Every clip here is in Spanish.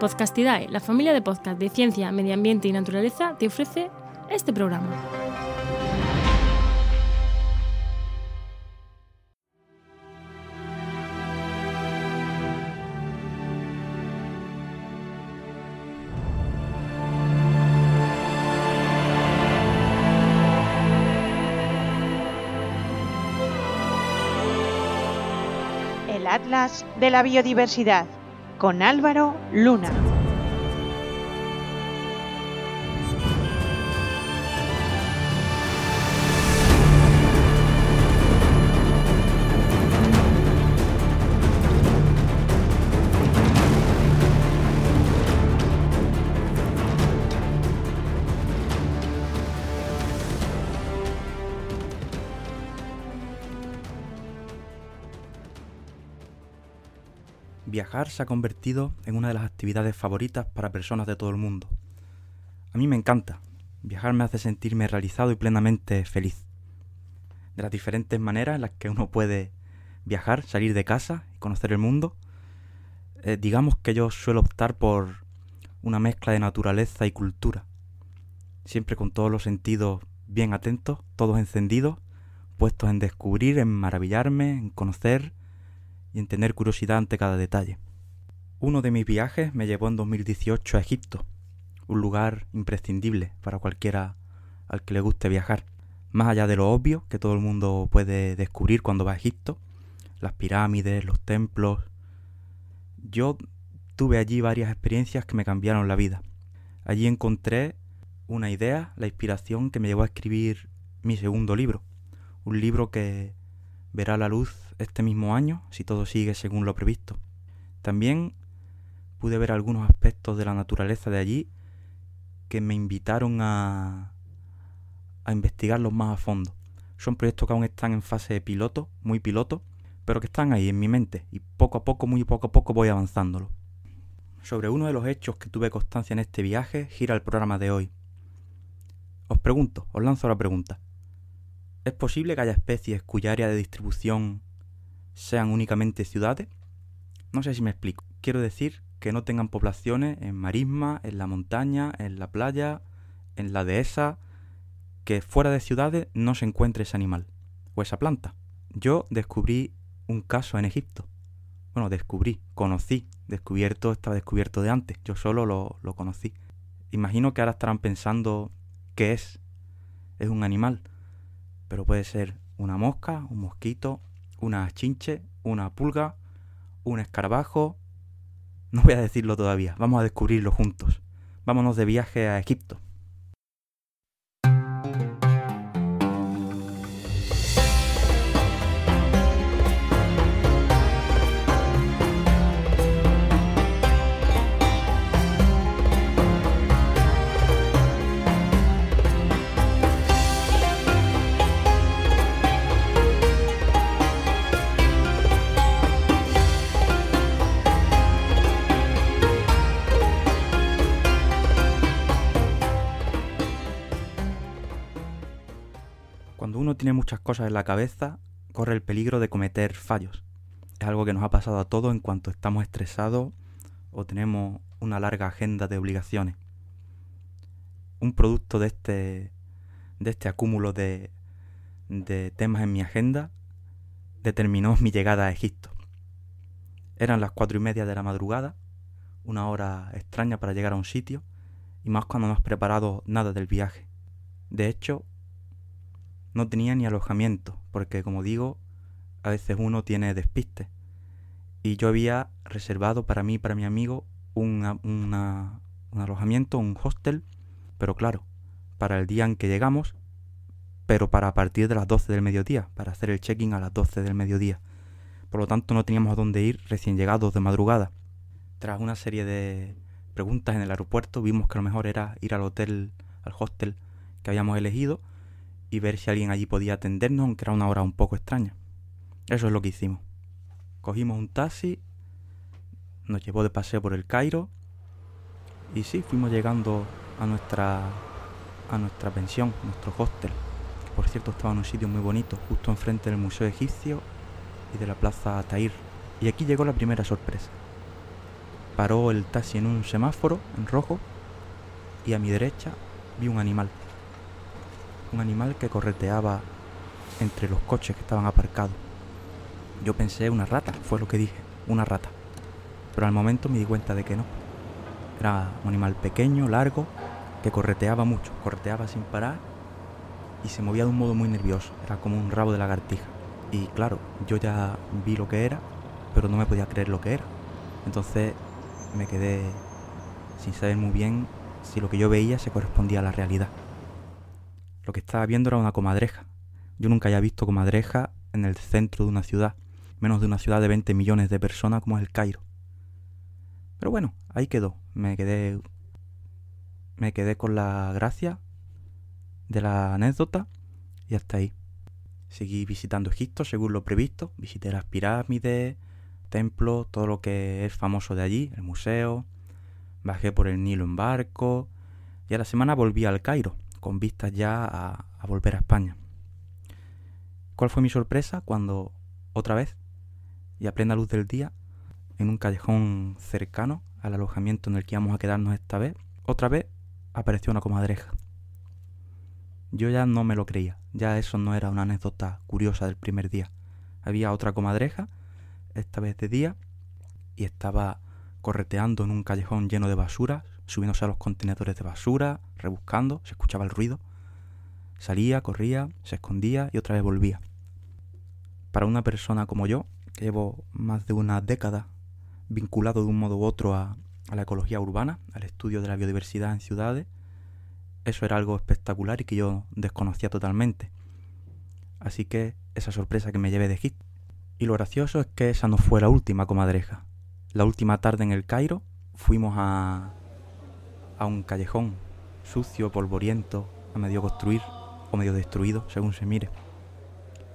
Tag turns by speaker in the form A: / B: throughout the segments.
A: Podcastidae, la familia de podcast de ciencia, medio ambiente y naturaleza, te ofrece este programa.
B: Atlas de la Biodiversidad con Álvaro Luna.
C: Viajar se ha convertido en una de las actividades favoritas para personas de todo el mundo. A mí me encanta. Viajar me hace sentirme realizado y plenamente feliz. De las diferentes maneras en las que uno puede viajar, salir de casa y conocer el mundo, eh, digamos que yo suelo optar por una mezcla de naturaleza y cultura. Siempre con todos los sentidos bien atentos, todos encendidos, puestos en descubrir, en maravillarme, en conocer y en tener curiosidad ante cada detalle. Uno de mis viajes me llevó en 2018 a Egipto, un lugar imprescindible para cualquiera al que le guste viajar. Más allá de lo obvio que todo el mundo puede descubrir cuando va a Egipto, las pirámides, los templos. Yo tuve allí varias experiencias que me cambiaron la vida. Allí encontré una idea, la inspiración que me llevó a escribir mi segundo libro, un libro que verá la luz este mismo año, si todo sigue según lo previsto. También pude ver algunos aspectos de la naturaleza de allí que me invitaron a, a investigarlos más a fondo. Son proyectos que aún están en fase de piloto, muy piloto, pero que están ahí en mi mente y poco a poco, muy poco a poco voy avanzándolo. Sobre uno de los hechos que tuve constancia en este viaje gira el programa de hoy. Os pregunto, os lanzo la pregunta. ¿Es posible que haya especies cuya área de distribución sean únicamente ciudades? No sé si me explico. Quiero decir que no tengan poblaciones en marisma, en la montaña, en la playa, en la dehesa, que fuera de ciudades no se encuentre ese animal o esa planta. Yo descubrí un caso en Egipto. Bueno, descubrí, conocí, descubierto estaba descubierto de antes, yo solo lo, lo conocí. Imagino que ahora estarán pensando qué es. Es un animal, pero puede ser una mosca, un mosquito, una chinche, una pulga, un escarabajo. No voy a decirlo todavía, vamos a descubrirlo juntos. Vámonos de viaje a Egipto. Cosas en la cabeza, corre el peligro de cometer fallos. Es algo que nos ha pasado a todos en cuanto estamos estresados o tenemos una larga agenda de obligaciones. Un producto de este, de este acúmulo de, de temas en mi agenda determinó mi llegada a Egipto. Eran las cuatro y media de la madrugada, una hora extraña para llegar a un sitio, y más cuando no has preparado nada del viaje. De hecho, no tenía ni alojamiento, porque como digo, a veces uno tiene despiste. Y yo había reservado para mí para mi amigo una- un alojamiento, un hostel, pero claro, para el día en que llegamos, pero para partir de las 12 del mediodía, para hacer el check-in a las 12 del mediodía. Por lo tanto, no teníamos a dónde ir recién llegados de madrugada. Tras una serie de preguntas en el aeropuerto, vimos que lo mejor era ir al hotel, al hostel que habíamos elegido y ver si alguien allí podía atendernos, aunque era una hora un poco extraña. Eso es lo que hicimos. Cogimos un taxi, nos llevó de paseo por el Cairo y sí, fuimos llegando a nuestra a nuestra pensión, nuestro hostel, que por cierto estaba en un sitio muy bonito, justo enfrente del Museo Egipcio y de la Plaza Tahir. Y aquí llegó la primera sorpresa. paró el taxi en un semáforo en rojo y a mi derecha vi un animal. Un animal que correteaba entre los coches que estaban aparcados. Yo pensé una rata, fue lo que dije, una rata. Pero al momento me di cuenta de que no. Era un animal pequeño, largo, que correteaba mucho, correteaba sin parar y se movía de un modo muy nervioso. Era como un rabo de lagartija. Y claro, yo ya vi lo que era, pero no me podía creer lo que era. Entonces me quedé sin saber muy bien si lo que yo veía se correspondía a la realidad. Lo que estaba viendo era una comadreja. Yo nunca había visto comadreja en el centro de una ciudad, menos de una ciudad de 20 millones de personas como es el Cairo. Pero bueno, ahí quedó. Me quedé me quedé con la gracia de la anécdota y hasta ahí. Seguí visitando Egipto según lo previsto, visité las pirámides, templos, todo lo que es famoso de allí, el museo, bajé por el Nilo en barco y a la semana volví al Cairo, con vistas ya a, volver a España. ¿Cuál fue mi sorpresa cuando otra vez, y a plena luz del día, en un callejón cercano al alojamiento en el que íbamos a quedarnos esta vez, otra vez apareció una comadreja. Yo ya no me lo creía, ya eso no era una anécdota curiosa del primer día. Había otra comadreja, esta vez de día, y estaba correteando en un callejón lleno de basura, subiéndose a los contenedores de basura, rebuscando, se escuchaba el ruido. Salía, corría, se escondía y otra vez volvía. Para una persona como yo, que llevo más de una década vinculado de un modo u otro a, la ecología urbana, al estudio de la biodiversidad en ciudades, eso era algo espectacular y que yo desconocía totalmente. Así que esa sorpresa que me llevé de Egipto. Y lo gracioso es que esa no fue la última comadreja. La última tarde en el Cairo fuimos a, a un callejón sucio, polvoriento, a medio construir o medio destruido, según se mire,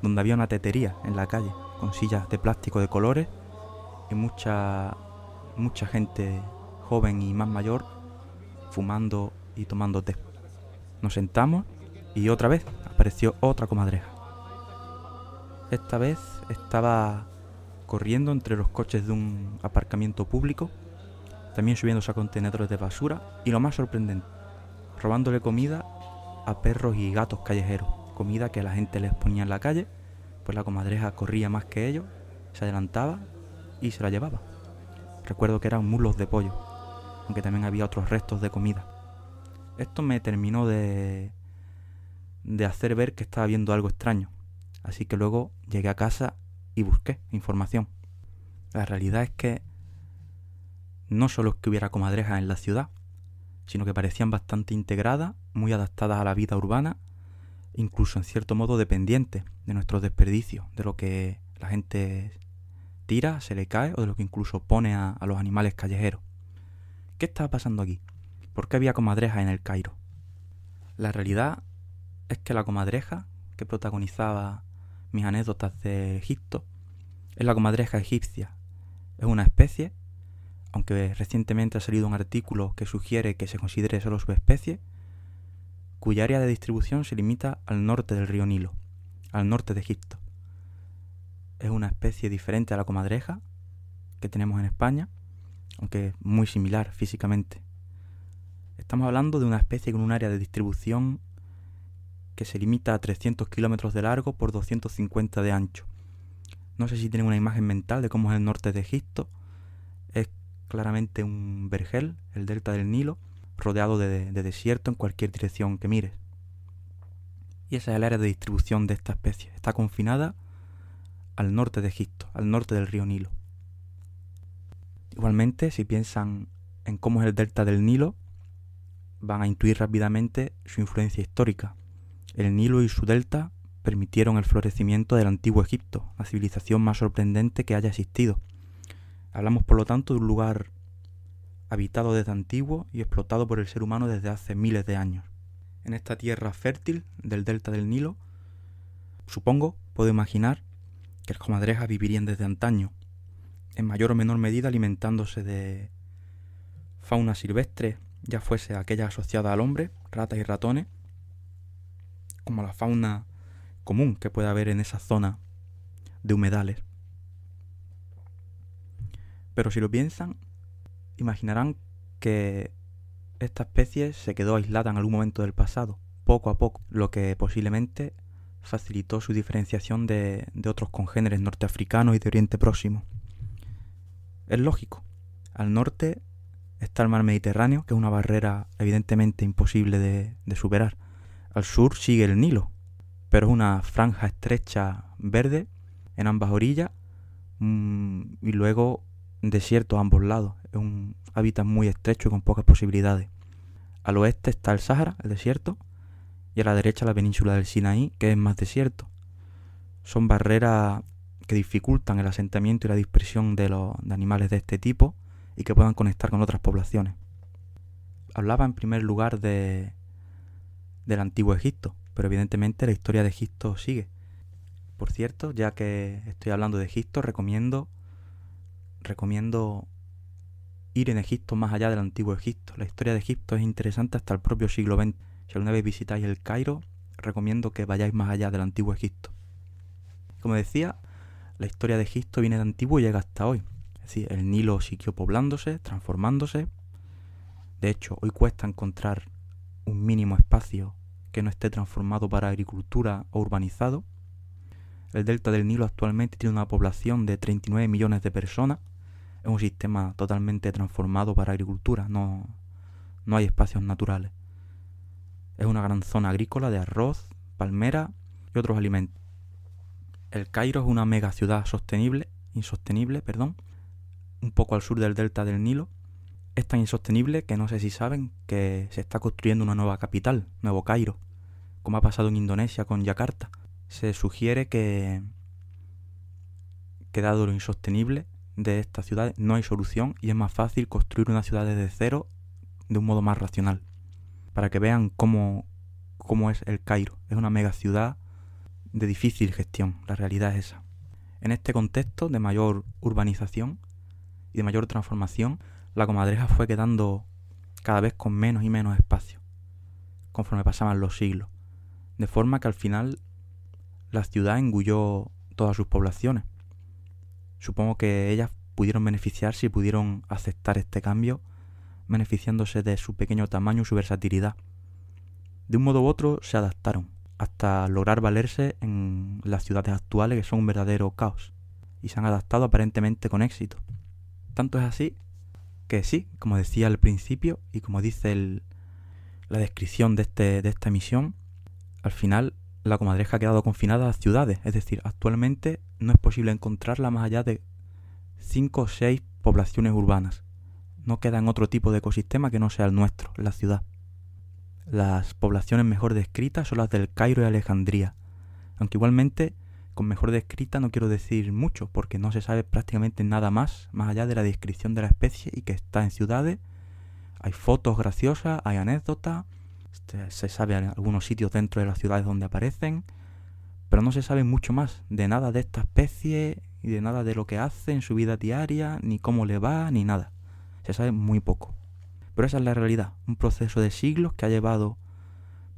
C: donde había una tetería en la calle, con sillas de plástico de colores y mucha, mucha gente joven y más mayor fumando y tomando té. Nos sentamos y otra vez apareció otra comadreja. Esta vez estaba corriendo entre los coches de un aparcamiento público, también subiéndose a contenedores de basura y lo más sorprendente, robándole comida a perros y gatos callejeros, comida que la gente les ponía en la calle, pues la comadreja corría más que ellos, se adelantaba y se la llevaba. Recuerdo que eran mulos de pollo, aunque también había otros restos de comida. Esto me terminó de, de hacer ver que estaba viendo algo extraño. Así que luego llegué a casa y busqué información. La realidad es que no solo es que hubiera comadrejas en la ciudad, sino que parecían bastante integradas, muy adaptadas a la vida urbana, incluso en cierto modo dependientes de nuestros desperdicios, de lo que la gente tira, se le cae o de lo que incluso pone a, los animales callejeros. ¿Qué estaba pasando aquí? ¿Por qué había comadrejas en el Cairo? La realidad es que la comadreja que protagonizaba mis anécdotas de Egipto es la comadreja egipcia. Es una especie, aunque recientemente ha salido un artículo que sugiere que se considere solo subespecie, cuya área de distribución se limita al norte del río Nilo, al norte de Egipto. Es una especie diferente a la comadreja que tenemos en España, aunque muy similar físicamente. Estamos hablando de una especie con un área de distribución que se limita a 300 kilómetros de largo por 250 de ancho. No sé si tienen una imagen mental de cómo es el norte de Egipto. Es claramente un vergel, el delta del Nilo, rodeado de, de desierto en cualquier dirección que mires. Y esa es el área de distribución de esta especie. Está confinada al norte de Egipto, al norte del río Nilo. Igualmente, si piensan en cómo es el delta del Nilo, van a intuir rápidamente su influencia histórica. El Nilo y su delta permitieron el florecimiento del antiguo Egipto, la civilización más sorprendente que haya existido. Hablamos por lo tanto de un lugar habitado desde antiguo y explotado por el ser humano desde hace miles de años. En esta tierra fértil del delta del Nilo, supongo, puedo imaginar que las comadrejas vivirían desde antaño, en mayor o menor medida alimentándose de fauna silvestre ya fuese aquella asociada al hombre, ratas y ratones, como la fauna común que puede haber en esa zona de humedales. Pero si lo piensan, imaginarán que esta especie se quedó aislada en algún momento del pasado, poco a poco, lo que posiblemente facilitó su diferenciación de, otros congéneres norteafricanos y de Oriente Próximo. Es lógico. Al norte está el mar Mediterráneo, que es una barrera evidentemente imposible de, de superar. Al sur sigue el Nilo, pero es una franja estrecha verde en ambas orillas mm, y luego desierto a ambos lados. Es un hábitat muy estrecho y con pocas posibilidades. Al oeste está el Sáhara, el desierto, y a la derecha la península del Sinaí, que es más desierto. Son barreras que dificultan el asentamiento y la dispersión de, los, de animales de este tipo y que puedan conectar con otras poblaciones. Hablaba en primer lugar de, del antiguo Egipto, pero evidentemente la historia de Egipto sigue. Por cierto, ya que estoy hablando de Egipto, recomiendo recomiendo ir en Egipto más allá del antiguo Egipto. La historia de Egipto es interesante hasta el propio siglo XX. Si alguna vez visitáis el Cairo, recomiendo que vayáis más allá del antiguo Egipto. Como decía, la historia de Egipto viene de antiguo y llega hasta hoy. Es decir, el Nilo siguió poblándose, transformándose. De hecho, hoy cuesta encontrar un mínimo espacio que no esté transformado para agricultura o urbanizado. El delta del Nilo actualmente tiene una población de 39 millones de personas. Es un sistema totalmente transformado para agricultura, no, no hay espacios naturales. Es una gran zona agrícola de arroz, palmera y otros alimentos. El Cairo es una mega ciudad sostenible, insostenible, perdón, un poco al sur del delta del Nilo. Es tan insostenible que no sé si saben que se está construyendo una nueva capital, Nuevo Cairo, como ha pasado en Indonesia con Yakarta se sugiere que, que dado lo insostenible de esta ciudad no hay solución y es más fácil construir una ciudad desde cero de un modo más racional. Para que vean cómo, cómo es el Cairo. Es una mega ciudad de difícil gestión. La realidad es esa. En este contexto de mayor urbanización y de mayor transformación, la comadreja fue quedando cada vez con menos y menos espacio, conforme pasaban los siglos. De forma que al final la ciudad engulló todas sus poblaciones. Supongo que ellas pudieron beneficiarse y pudieron aceptar este cambio, beneficiándose de su pequeño tamaño y su versatilidad. De un modo u otro se adaptaron, hasta lograr valerse en las ciudades actuales que son un verdadero caos, y se han adaptado aparentemente con éxito. Tanto es así que sí, como decía al principio y como dice la descripción de, este, de esta emisión, al final la comadreja ha quedado confinada a ciudades, es decir, actualmente no es posible encontrarla más allá de 5 o 6 poblaciones urbanas. No queda en otro tipo de ecosistema que no sea el nuestro, la ciudad. Las poblaciones mejor descritas son las del Cairo y Alejandría, aunque igualmente con mejor descrita no quiero decir mucho, porque no se sabe prácticamente nada más, más allá de la descripción de la especie y que está en ciudades. Hay fotos graciosas, hay anécdotas, este, se sabe algunos sitios dentro de las ciudades donde aparecen, pero no se sabe mucho más de nada de esta especie y de nada de lo que hace en su vida diaria, ni cómo le va, ni nada. Se sabe muy poco. Pero esa es la realidad, un proceso de siglos que ha llevado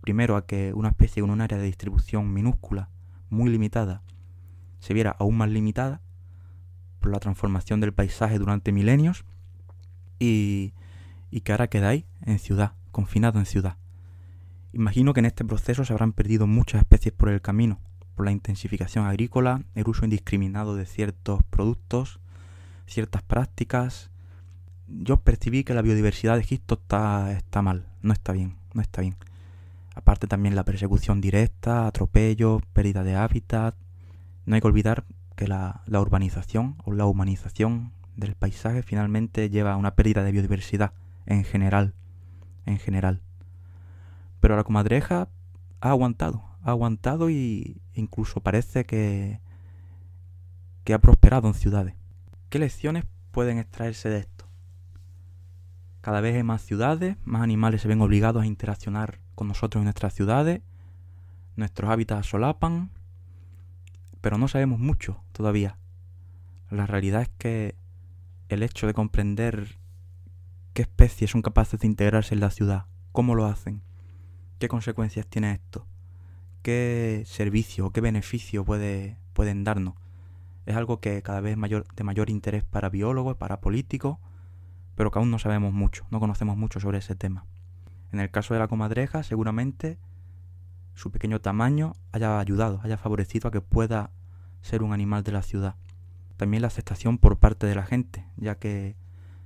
C: primero a que una especie con un área de distribución minúscula, muy limitada, se viera aún más limitada por la transformación del paisaje durante milenios y, y que ahora queda ahí, en ciudad, confinado en ciudad. Imagino que en este proceso se habrán perdido muchas especies por el camino, la intensificación agrícola, el uso indiscriminado de ciertos productos, ciertas prácticas. Yo percibí que la biodiversidad de Egipto está, está mal, no está bien, no está bien. Aparte también la persecución directa, atropellos, pérdida de hábitat. No hay que olvidar que la, la urbanización o la humanización del paisaje finalmente lleva a una pérdida de biodiversidad en general, en general. Pero la comadreja ha aguantado, ha aguantado y incluso parece que, que ha prosperado en ciudades. ¿Qué lecciones pueden extraerse de esto? Cada vez hay más ciudades, más animales se ven obligados a interaccionar con nosotros en nuestras ciudades, nuestros hábitats solapan, pero no sabemos mucho todavía. La realidad es que el hecho de comprender qué especies son capaces de integrarse en la ciudad, cómo lo hacen, ¿Qué consecuencias tiene esto? ¿Qué servicio o qué beneficio puede, pueden darnos? Es algo que cada vez es mayor, de mayor interés para biólogos, para políticos, pero que aún no sabemos mucho, no conocemos mucho sobre ese tema. En el caso de la comadreja, seguramente su pequeño tamaño haya ayudado, haya favorecido a que pueda ser un animal de la ciudad. También la aceptación por parte de la gente, ya que,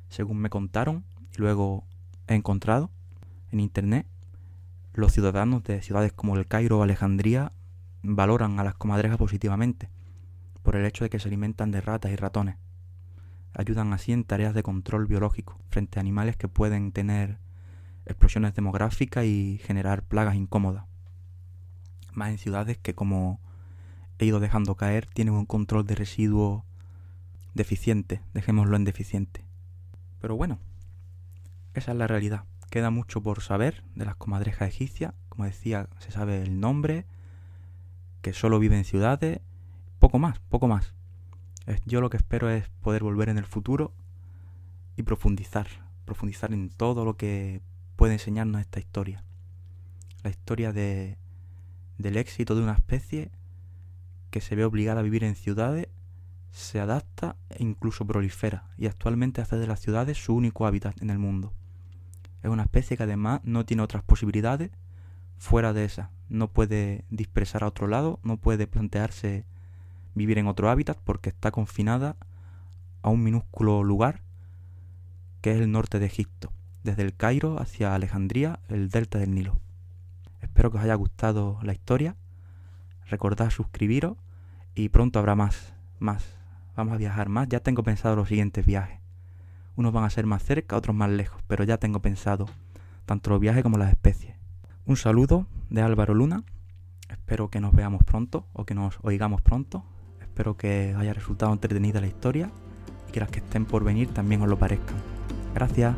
C: según me contaron y luego he encontrado en internet, los ciudadanos de ciudades como el Cairo o Alejandría valoran a las comadrejas positivamente por el hecho de que se alimentan de ratas y ratones. Ayudan así en tareas de control biológico frente a animales que pueden tener explosiones demográficas y generar plagas incómodas. Más en ciudades que, como he ido dejando caer, tienen un control de residuos deficiente, dejémoslo en deficiente. Pero bueno, esa es la realidad. Queda mucho por saber de las comadrejas egipcias. Como decía, se sabe el nombre, que solo vive en ciudades, poco más, poco más. Yo lo que espero es poder volver en el futuro y profundizar, profundizar en todo lo que puede enseñarnos esta historia. La historia de, del éxito de una especie que se ve obligada a vivir en ciudades, se adapta e incluso prolifera y actualmente hace de las ciudades su único hábitat en el mundo. Es una especie que además no tiene otras posibilidades fuera de esa. No puede dispersar a otro lado, no puede plantearse vivir en otro hábitat porque está confinada a un minúsculo lugar que es el norte de Egipto, desde el Cairo hacia Alejandría, el delta del Nilo. Espero que os haya gustado la historia. Recordad suscribiros y pronto habrá más, más. Vamos a viajar más. Ya tengo pensado los siguientes viajes. Unos van a ser más cerca, otros más lejos, pero ya tengo pensado tanto los viajes como las especies. Un saludo de Álvaro Luna. Espero que nos veamos pronto o que nos oigamos pronto. Espero que os haya resultado entretenida la historia y que las que estén por venir también os lo parezcan. Gracias.